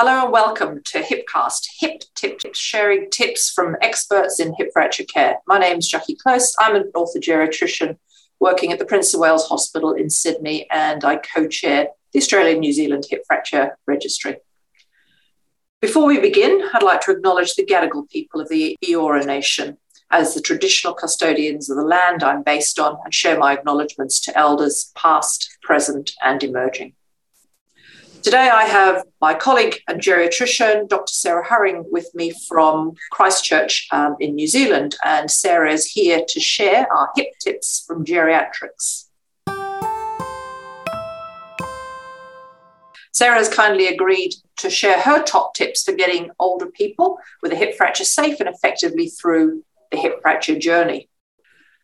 Hello and welcome to Hipcast, Hip Tip Tips, sharing tips from experts in hip fracture care. My name is Jackie Close. I'm an orthogeriatrician working at the Prince of Wales Hospital in Sydney, and I co chair the Australian New Zealand Hip Fracture Registry. Before we begin, I'd like to acknowledge the Gadigal people of the Eora Nation as the traditional custodians of the land I'm based on and share my acknowledgements to elders past, present, and emerging. Today, I have my colleague and geriatrician, Dr. Sarah Hurring, with me from Christchurch um, in New Zealand. And Sarah is here to share our hip tips from geriatrics. Sarah has kindly agreed to share her top tips for getting older people with a hip fracture safe and effectively through the hip fracture journey.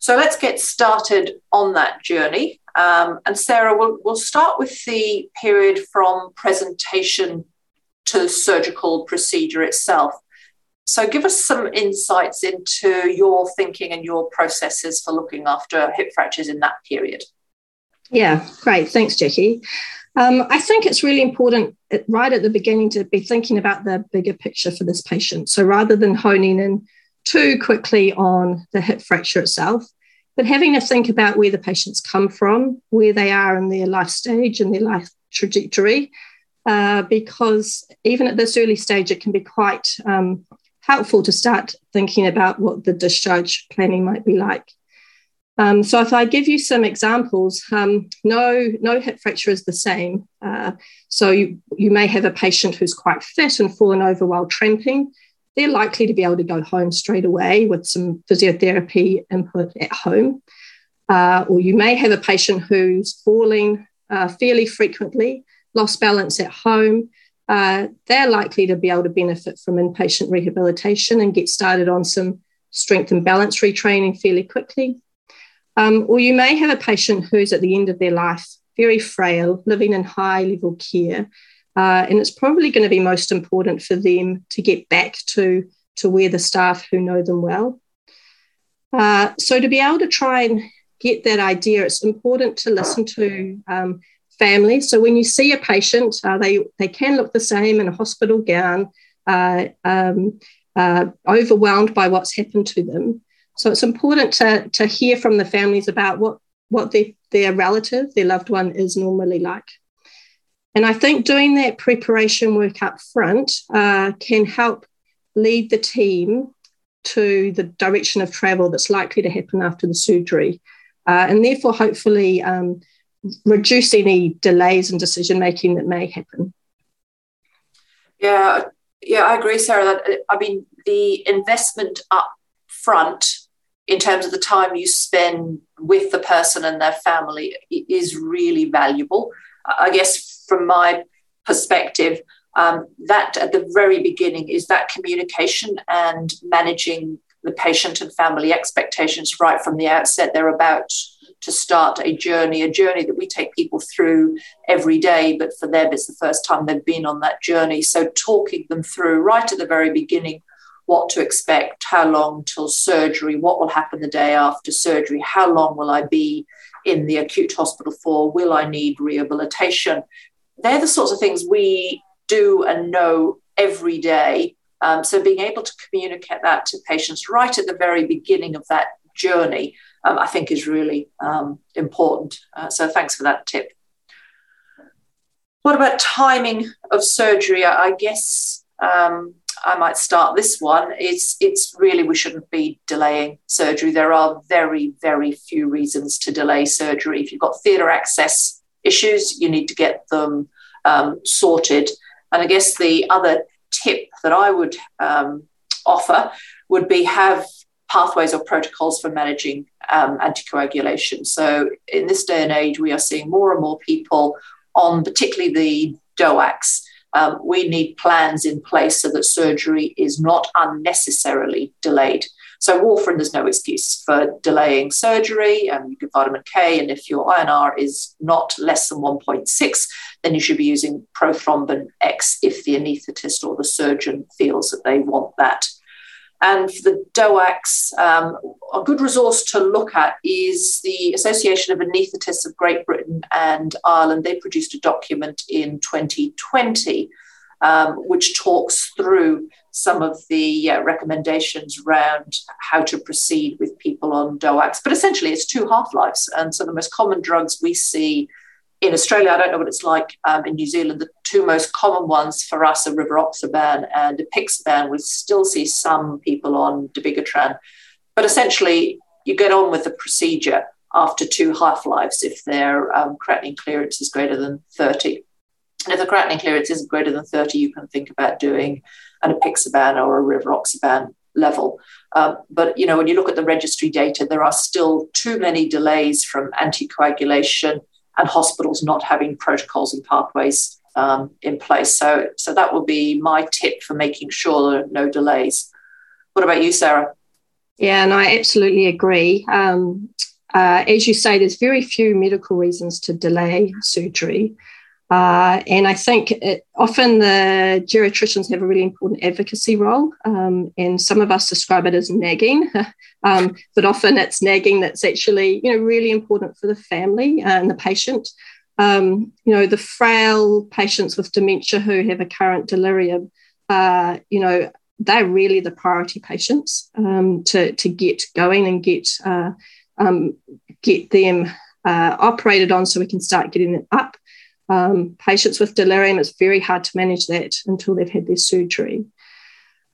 So let's get started on that journey. Um, and Sarah, we'll, we'll start with the period from presentation to surgical procedure itself. So, give us some insights into your thinking and your processes for looking after hip fractures in that period. Yeah, great. Thanks, Jackie. Um, I think it's really important right at the beginning to be thinking about the bigger picture for this patient. So, rather than honing in too quickly on the hip fracture itself, but having to think about where the patients come from, where they are in their life stage and their life trajectory, uh, because even at this early stage, it can be quite um, helpful to start thinking about what the discharge planning might be like. Um, so if I give you some examples, um, no, no hip fracture is the same. Uh, so you, you may have a patient who's quite fit and fallen over while tramping, they're likely to be able to go home straight away with some physiotherapy input at home. Uh, or you may have a patient who's falling uh, fairly frequently, lost balance at home. Uh, they're likely to be able to benefit from inpatient rehabilitation and get started on some strength and balance retraining fairly quickly. Um, or you may have a patient who's at the end of their life, very frail, living in high level care, uh, and it's probably going to be most important for them to get back to, to where the staff who know them well. Uh, so, to be able to try and get that idea, it's important to listen to um, families. So, when you see a patient, uh, they, they can look the same in a hospital gown, uh, um, uh, overwhelmed by what's happened to them. So, it's important to, to hear from the families about what, what their, their relative, their loved one, is normally like. And I think doing that preparation work up front uh, can help lead the team to the direction of travel that's likely to happen after the surgery. Uh, and therefore, hopefully, um, reduce any delays in decision making that may happen. Yeah, yeah, I agree, Sarah. That I mean, the investment up front in terms of the time you spend with the person and their family is really valuable. I guess from my perspective, um, that at the very beginning is that communication and managing the patient and family expectations right from the outset. They're about to start a journey, a journey that we take people through every day, but for them, it's the first time they've been on that journey. So, talking them through right at the very beginning what to expect, how long till surgery, what will happen the day after surgery, how long will I be in the acute hospital for, will I need rehabilitation, they're the sorts of things we do and know every day. Um, so being able to communicate that to patients right at the very beginning of that journey, um, I think is really um, important. Uh, so thanks for that tip. What about timing of surgery? I, guess um, I might start this one. It's it's really we shouldn't be delaying surgery. There are very very few reasons to delay surgery. If you've got theatre access issues, you need to get them um, sorted. And I guess the other tip that I would um, offer would be have pathways or protocols for managing um, anticoagulation. So in this day and age, we are seeing more and more people on particularly the DOACs. Um, we need plans in place so that surgery is not unnecessarily delayed. So warfarin, there's no excuse for delaying surgery. Um, you give vitamin K, and if your INR is not less than 1.6, then you should be using prothrombin X if the anaesthetist or the surgeon feels that they want that. And for the DOACs, um, a good resource to look at is the Association of Anaesthetists of Great Britain and Ireland. They produced a document in 2020 um, which talks through some of the uh, recommendations around how to proceed with people on DOACs. But essentially, it's two half lives. And so the most common drugs we see in Australia, I don't know what it's like um, in New Zealand. The two most common ones for us are rivaroxaban and apixaban. We still see some people on dabigatran. But essentially, you get on with the procedure after two half lives if their um, creatinine clearance is greater than 30. And if the creatinine clearance isn't greater than 30, you can think about doing an apixaban or a rivaroxaban level. Um, but you know, when you look at the registry data, there are still too many delays from anticoagulation and hospitals not having protocols and pathways um, in place. So, so that will be my tip for making sure there are no delays. What about you, Sarah? Yeah, and I absolutely agree. Um, uh, as you say, there's very few medical reasons to delay surgery. Uh, and I think it, often the geriatricians have a really important advocacy role. Um, and some of us describe it as nagging, um, but often it's nagging that's actually you know really important for the family and the patient. Um, you know, the frail patients with dementia who have a current delirium, uh, you know, they're really the priority patients um, to, to get going and get uh, um, get them uh, operated on so we can start getting them up. Um, patients with delirium, it's very hard to manage that until they've had their surgery.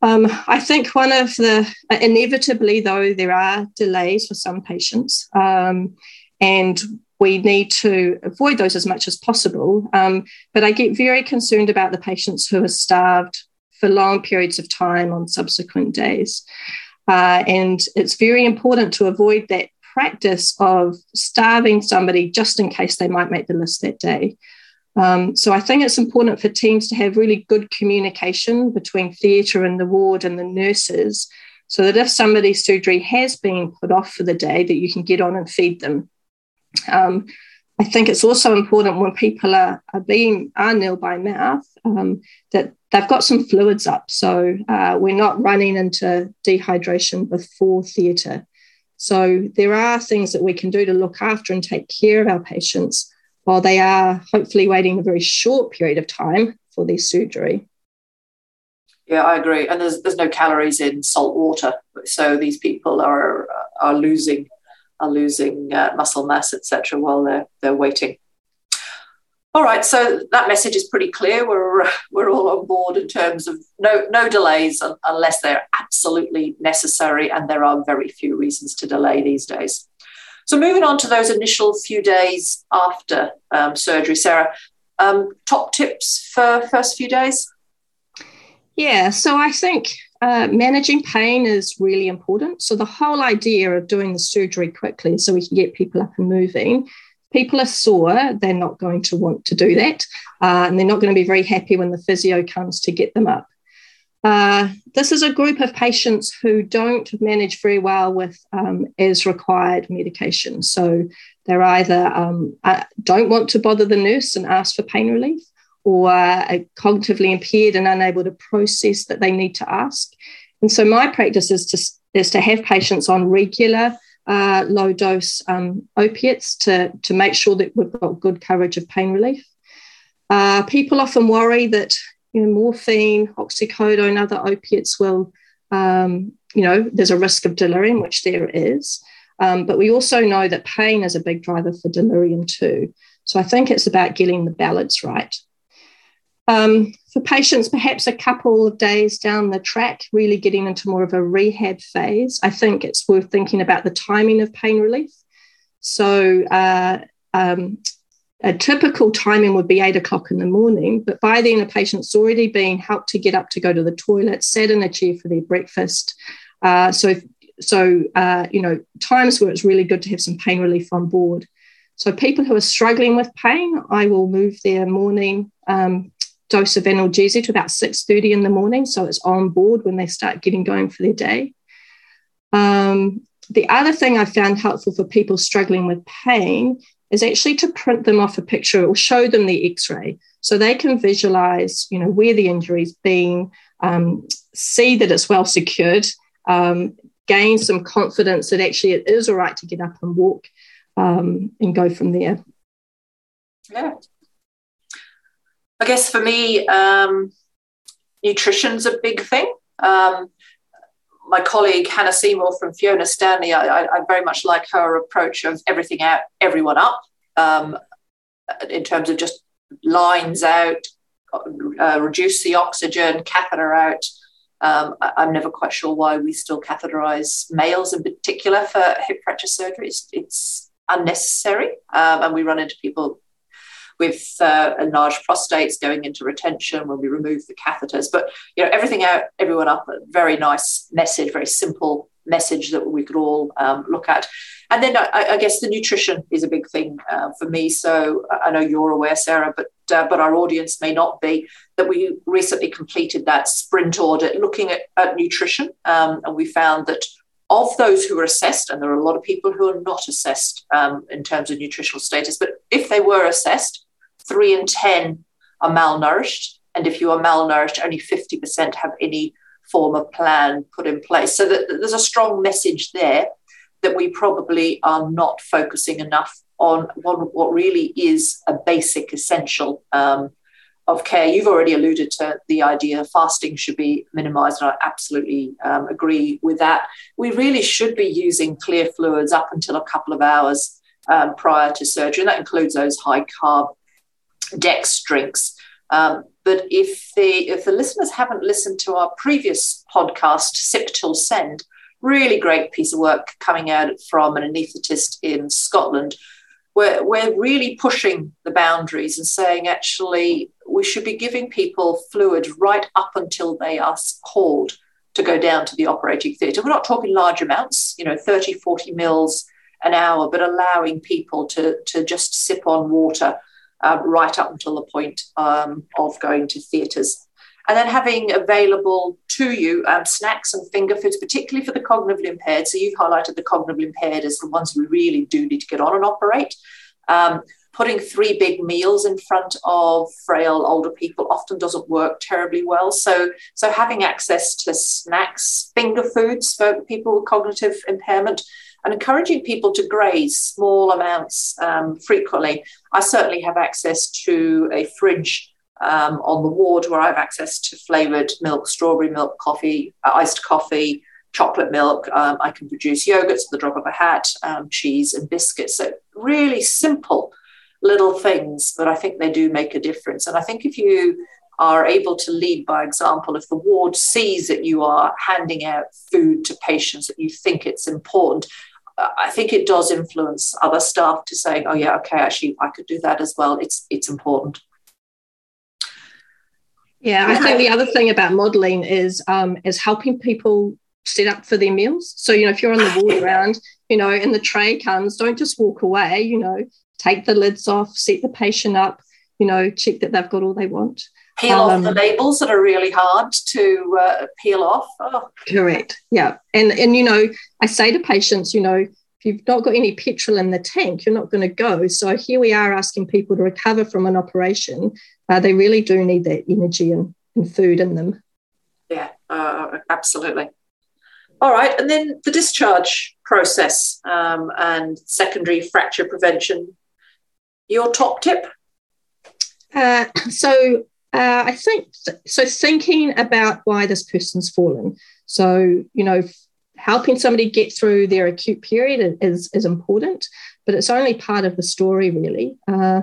Um, I think one of the, inevitably though, there are delays for some patients, um, and we need to avoid those as much as possible. Um, but I get very concerned about the patients who are starved for long periods of time on subsequent days. Uh, and it's very important to avoid that practice of starving somebody just in case they might make the list that day. Um, so I think it's important for teams to have really good communication between theatre and the ward and the nurses so that if somebody's surgery has been put off for the day that you can get on and feed them. Um, I think it's also important when people are, are being are nil by mouth um, that they've got some fluids up. So uh, we're not running into dehydration before theatre. So there are things that we can do to look after and take care of our patients while they are hopefully waiting a very short period of time for their surgery. Yeah, I agree. And there's there's no calories in salt water, so these people are are losing are losing uh, muscle mass, etc. While they're they're waiting. All right, so that message is pretty clear. We're we're all on board in terms of no no delays unless they're absolutely necessary, and there are very few reasons to delay these days. So, moving on to those initial few days after um, surgery, Sarah, um, top tips for first few days? Yeah, so I think uh, managing pain is really important. So, the whole idea of doing the surgery quickly so we can get people up and moving. People are sore, they're not going to want to do that. Uh, and they're not going to be very happy when the physio comes to get them up. Uh, this is a group of patients who don't manage very well with um, as required medication. So they're either um, uh, don't want to bother the nurse and ask for pain relief, or are cognitively impaired and unable to process that they need to ask. And so my practice is to, is to have patients on regular uh, low dose um, opiates to, to make sure that we've got good coverage of pain relief. Uh, people often worry that you know, morphine, oxycodone, other opiates will, um, you know, there's a risk of delirium, which there is. Um, but we also know that pain is a big driver for delirium too. So I think it's about getting the balance right. Um, for patients, perhaps a couple of days down the track, really getting into more of a rehab phase, I think it's worth thinking about the timing of pain relief. So, uh, um, a typical timing would be eight o'clock in the morning, but by then a patient's already been helped to get up to go to the toilet, sat in a chair for their breakfast. Uh, so, so uh, you know, times where it's really good to have some pain relief on board. So, people who are struggling with pain, I will move their morning um, dose of analgesia to about six thirty in the morning, so it's on board when they start getting going for their day. Um, the other thing I found helpful for people struggling with pain is actually to print them off a picture. Or show them the x-ray. So they can visualize you know where the injury's been um, see that it's well secured um, gain some confidence that actually it is all right to get up and walk um, and go from there. Yeah. I guess for me um, nutrition's a big thing. Um, my colleague Hannah Seymour from Fiona Stanley, I, I, very much like her approach of everything out, everyone up, um, in terms of just lines out, uh, reduce the oxygen, catheter out. Um, I, am never quite sure why we still catheterize males in particular for hip fracture surgery. It's, it's unnecessary, um, and we run into people with uh, enlarged prostates going into retention when we remove the catheters. But you know, everything out, everyone up. A very nice message, very simple message that we could all um, look at. And then I, I, guess the nutrition is a big thing uh, for me. So I know you're aware, Sarah, but uh, but our audience may not be. That we recently completed that sprint audit looking at, at nutrition, um, and we found that of those who were assessed, and there are a lot of people who are not assessed um, in terms of nutritional status, but if they were assessed, three in 10 are malnourished. And if you are malnourished, only 50% have any form of plan put in place. So that, there's a strong message there that we probably are not focusing enough on what, what really is a basic essential um, of care. You've already alluded to the idea fasting should be minimized, and I absolutely um, agree with that. We really should be using clear fluids up until a couple of hours um, prior to surgery, and that includes those high carb Dex drinks. Um, but if the if the listeners haven't listened to our previous podcast, Sip Till Send, really great piece of work coming out from an anaesthetist in Scotland, where we're really pushing the boundaries and saying actually we should be giving people fluid right up until they are called to go down to the operating theatre. We're not talking large amounts, you know, 30, 40 mils an hour, but allowing people to, to just sip on water uh, right up until the point um, of going to theatres. And then having available to you um, snacks and finger foods, particularly for the cognitively impaired. So you've highlighted the cognitively impaired as the ones we really do need to get on and operate. Um, putting three big meals in front of frail older people often doesn't work terribly well. So, so having access to snacks, finger foods for people with cognitive impairment, and encouraging people to graze small amounts um, frequently. I certainly have access to a fridge um, on the ward where I have access to flavored milk, strawberry milk, coffee, uh, iced coffee, chocolate milk. Um, I can produce yogurts at the drop of a hat, um, cheese and biscuits. So, really simple little things, but I think they do make a difference. And I think if you are able to lead by example, if the ward sees that you are handing out food to patients, that you think it's important, I think it does influence other staff to say, "Oh yeah, okay, actually, I could do that as well." It's it's important. Yeah, I think the other thing about modelling is um, is helping people set up for their meals. So you know, if you're on the wall around, you know, and the tray comes, don't just walk away. You know, take the lids off, set the patient up. You know, check that they've got all they want peel um, off the um, labels that are really hard to uh, peel off. Oh. Correct. Yeah. And and you know, I say to patients, you know, if you've not got any petrol in the tank, you're not going to go. So here we are asking people to recover from an operation. Uh, they really do need that energy and, and food in them. Yeah, uh, absolutely. All right, and then the discharge process um, and secondary fracture prevention. Your top tip? Uh, so uh, I think so. Thinking about why this person's fallen. So, you know, helping somebody get through their acute period is, is important, but it's only part of the story, really, uh,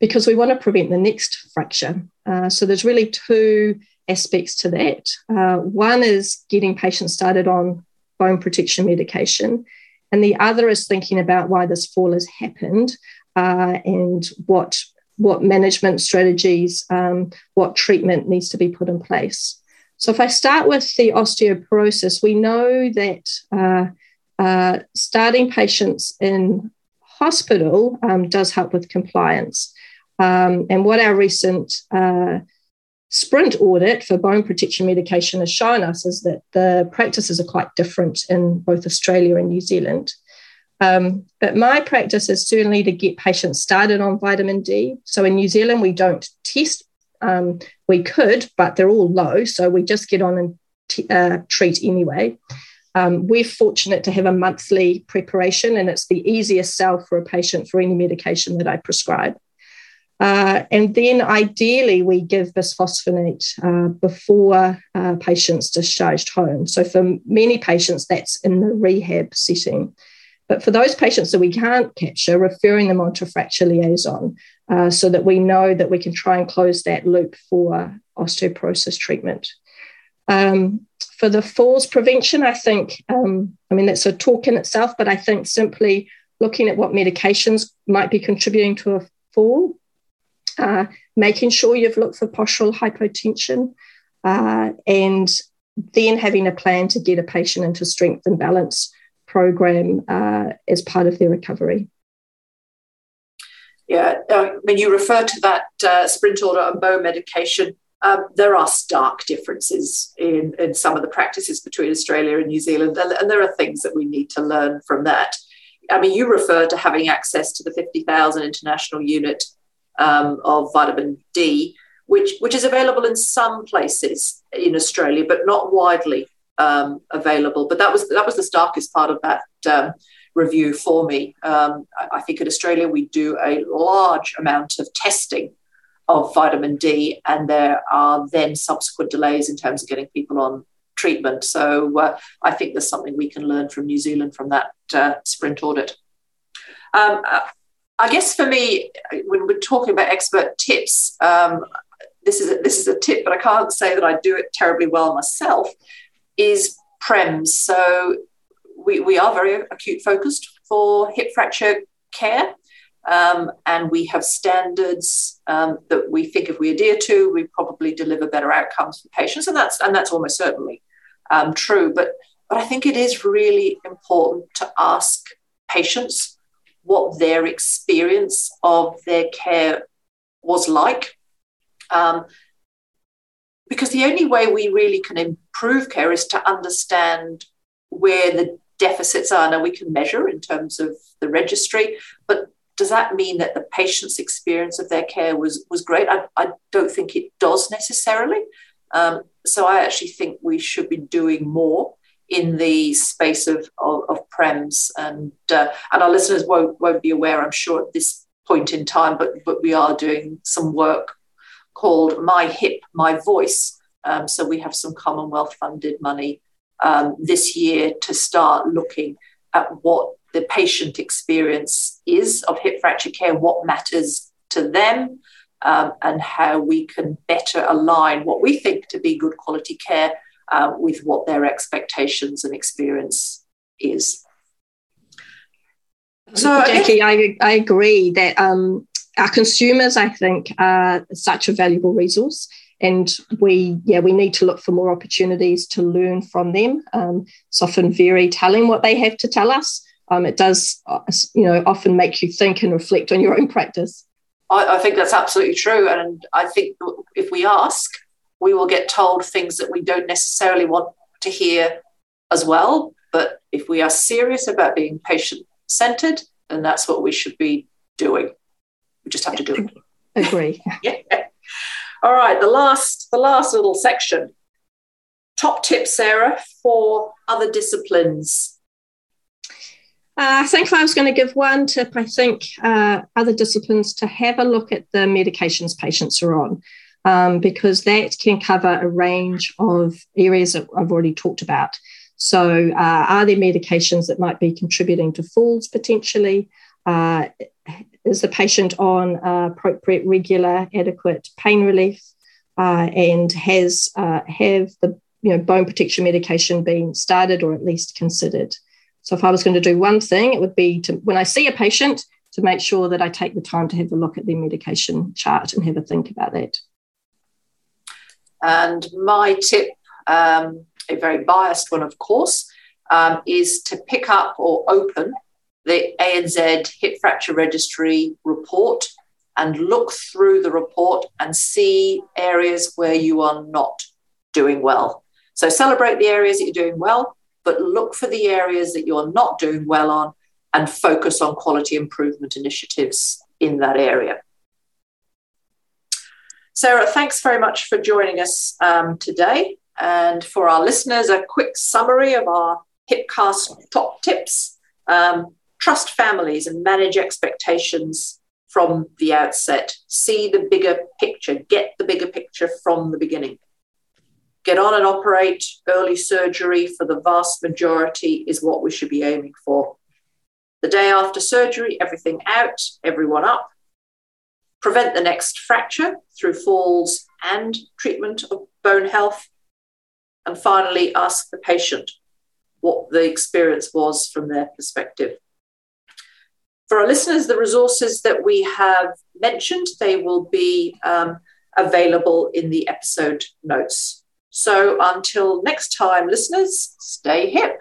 because we want to prevent the next fracture. Uh, so, there's really two aspects to that. Uh, one is getting patients started on bone protection medication, and the other is thinking about why this fall has happened uh, and what what management strategies, um, what treatment needs to be put in place. So, if I start with the osteoporosis, we know that uh, uh, starting patients in hospital um, does help with compliance. Um, and what our recent uh, sprint audit for bone protection medication has shown us is that the practices are quite different in both Australia and New Zealand. Um, but my practice is certainly to get patients started on vitamin D. So in New Zealand, we don't test. Um, we could, but they're all low. So we just get on and t- uh, treat anyway. Um, we're fortunate to have a monthly preparation, and it's the easiest sell for a patient for any medication that I prescribe. Uh, and then ideally, we give bisphosphonate uh, before uh, patients discharged home. So for many patients, that's in the rehab setting. But for those patients that we can't capture, referring them on to fracture liaison uh, so that we know that we can try and close that loop for osteoporosis treatment. Um, for the falls prevention, I think, um, I mean, that's a talk in itself, but I think simply looking at what medications might be contributing to a fall, uh, making sure you've looked for postural hypotension, uh, and then having a plan to get a patient into strength and balance program uh, as part of their recovery. Yeah, uh, when you refer to that uh, sprint audit and bow medication, um, there are stark differences in, in some of the practices between Australia and New Zealand, and, and there are things that we need to learn from that. I mean, you refer to having access to the 50,000 international unit um, of vitamin D, which, which is available in some places in Australia, but not widely um, available. But that was that was the starkest part of that um, review for me. Um, I, I think in Australia we do a large amount of testing of vitamin D, and there are then subsequent delays in terms of getting people on treatment. So uh, I think there's something we can learn from New Zealand from that uh, sprint audit. Um, uh, I guess for me, when we're talking about expert tips, um, this is a, this is a tip, but I can't say that I do it terribly well myself is PREMS. So we, we are very acute focused for hip fracture care. Um, and we have standards um, that we think if we adhere to, we probably deliver better outcomes for patients, and that's and that's almost certainly um, true. But but I think it is really important to ask patients what their experience of their care was like, um, because the only way we really can improve care is to understand where the deficits are. Now, we can measure in terms of the registry, but does that mean that the patient's experience of their care was, was great? I, I don't think it does necessarily. Um, so I actually think we should be doing more in the space of, of, of PREMS. And, uh, and our listeners won't, won't be aware, I'm sure, at this point in time, but, but we are doing some work called My Hip, My Voice. Um, so we have some Commonwealth funded money um, this year to start looking at what the patient experience is of hip fracture care, what matters to them, um, and how we can better align what we think to be good quality care uh, with what their expectations and experience is. So, Jackie, I, I agree that um, our consumers, I think, are such a valuable resource. And we, yeah, we need to look for more opportunities to learn from them. Um, it's often very telling what they have to tell us. Um, it does, you know, often make you think and reflect on your own practice. I, I think that's absolutely true. And I think if we ask, we will get told things that we don't necessarily want to hear as well. But if we are serious about being patient centered, then that's what we should be doing. We just have to do it. Agree. yeah. All right, the last the last little section. Top tips, Sarah, for other disciplines. Uh, I think I was going to give one tip, I think uh, other disciplines to have a look at the medications patients are on, um, because that can cover a range of areas that I've already talked about. So, uh, are there medications that might be contributing to falls potentially? Uh, is the patient on uh, appropriate, regular, adequate pain relief, uh, and has uh, have the you know bone protection medication been started or at least considered? So if I was going to do one thing, it would be to when I see a patient to make sure that I take the time to have a look at their medication chart and have a think about that. And my tip, um, a very biased one, of course, um, is to pick up or open the ANZ Hip Fracture Registry report and look through the report and see areas where you are not doing well. So celebrate the areas that you're doing well, but look for the areas that you're not doing well on and focus on quality improvement initiatives in that area. Sarah, thanks very much for joining us um, today. And for our listeners, a quick summary of our HipCast top tips. Um, trust families and manage expectations from the outset. See the bigger picture, get the bigger picture from the beginning. Get on and operate. Early surgery for the vast majority is what we should be aiming for. The day after surgery, everything out, everyone up. Prevent the next fracture through falls and treatment of bone health. And finally, ask the patient what the experience was from their perspective. For our listeners, the resources that we have mentioned, they will be um, available in the episode notes. So until next time, listeners, stay hip.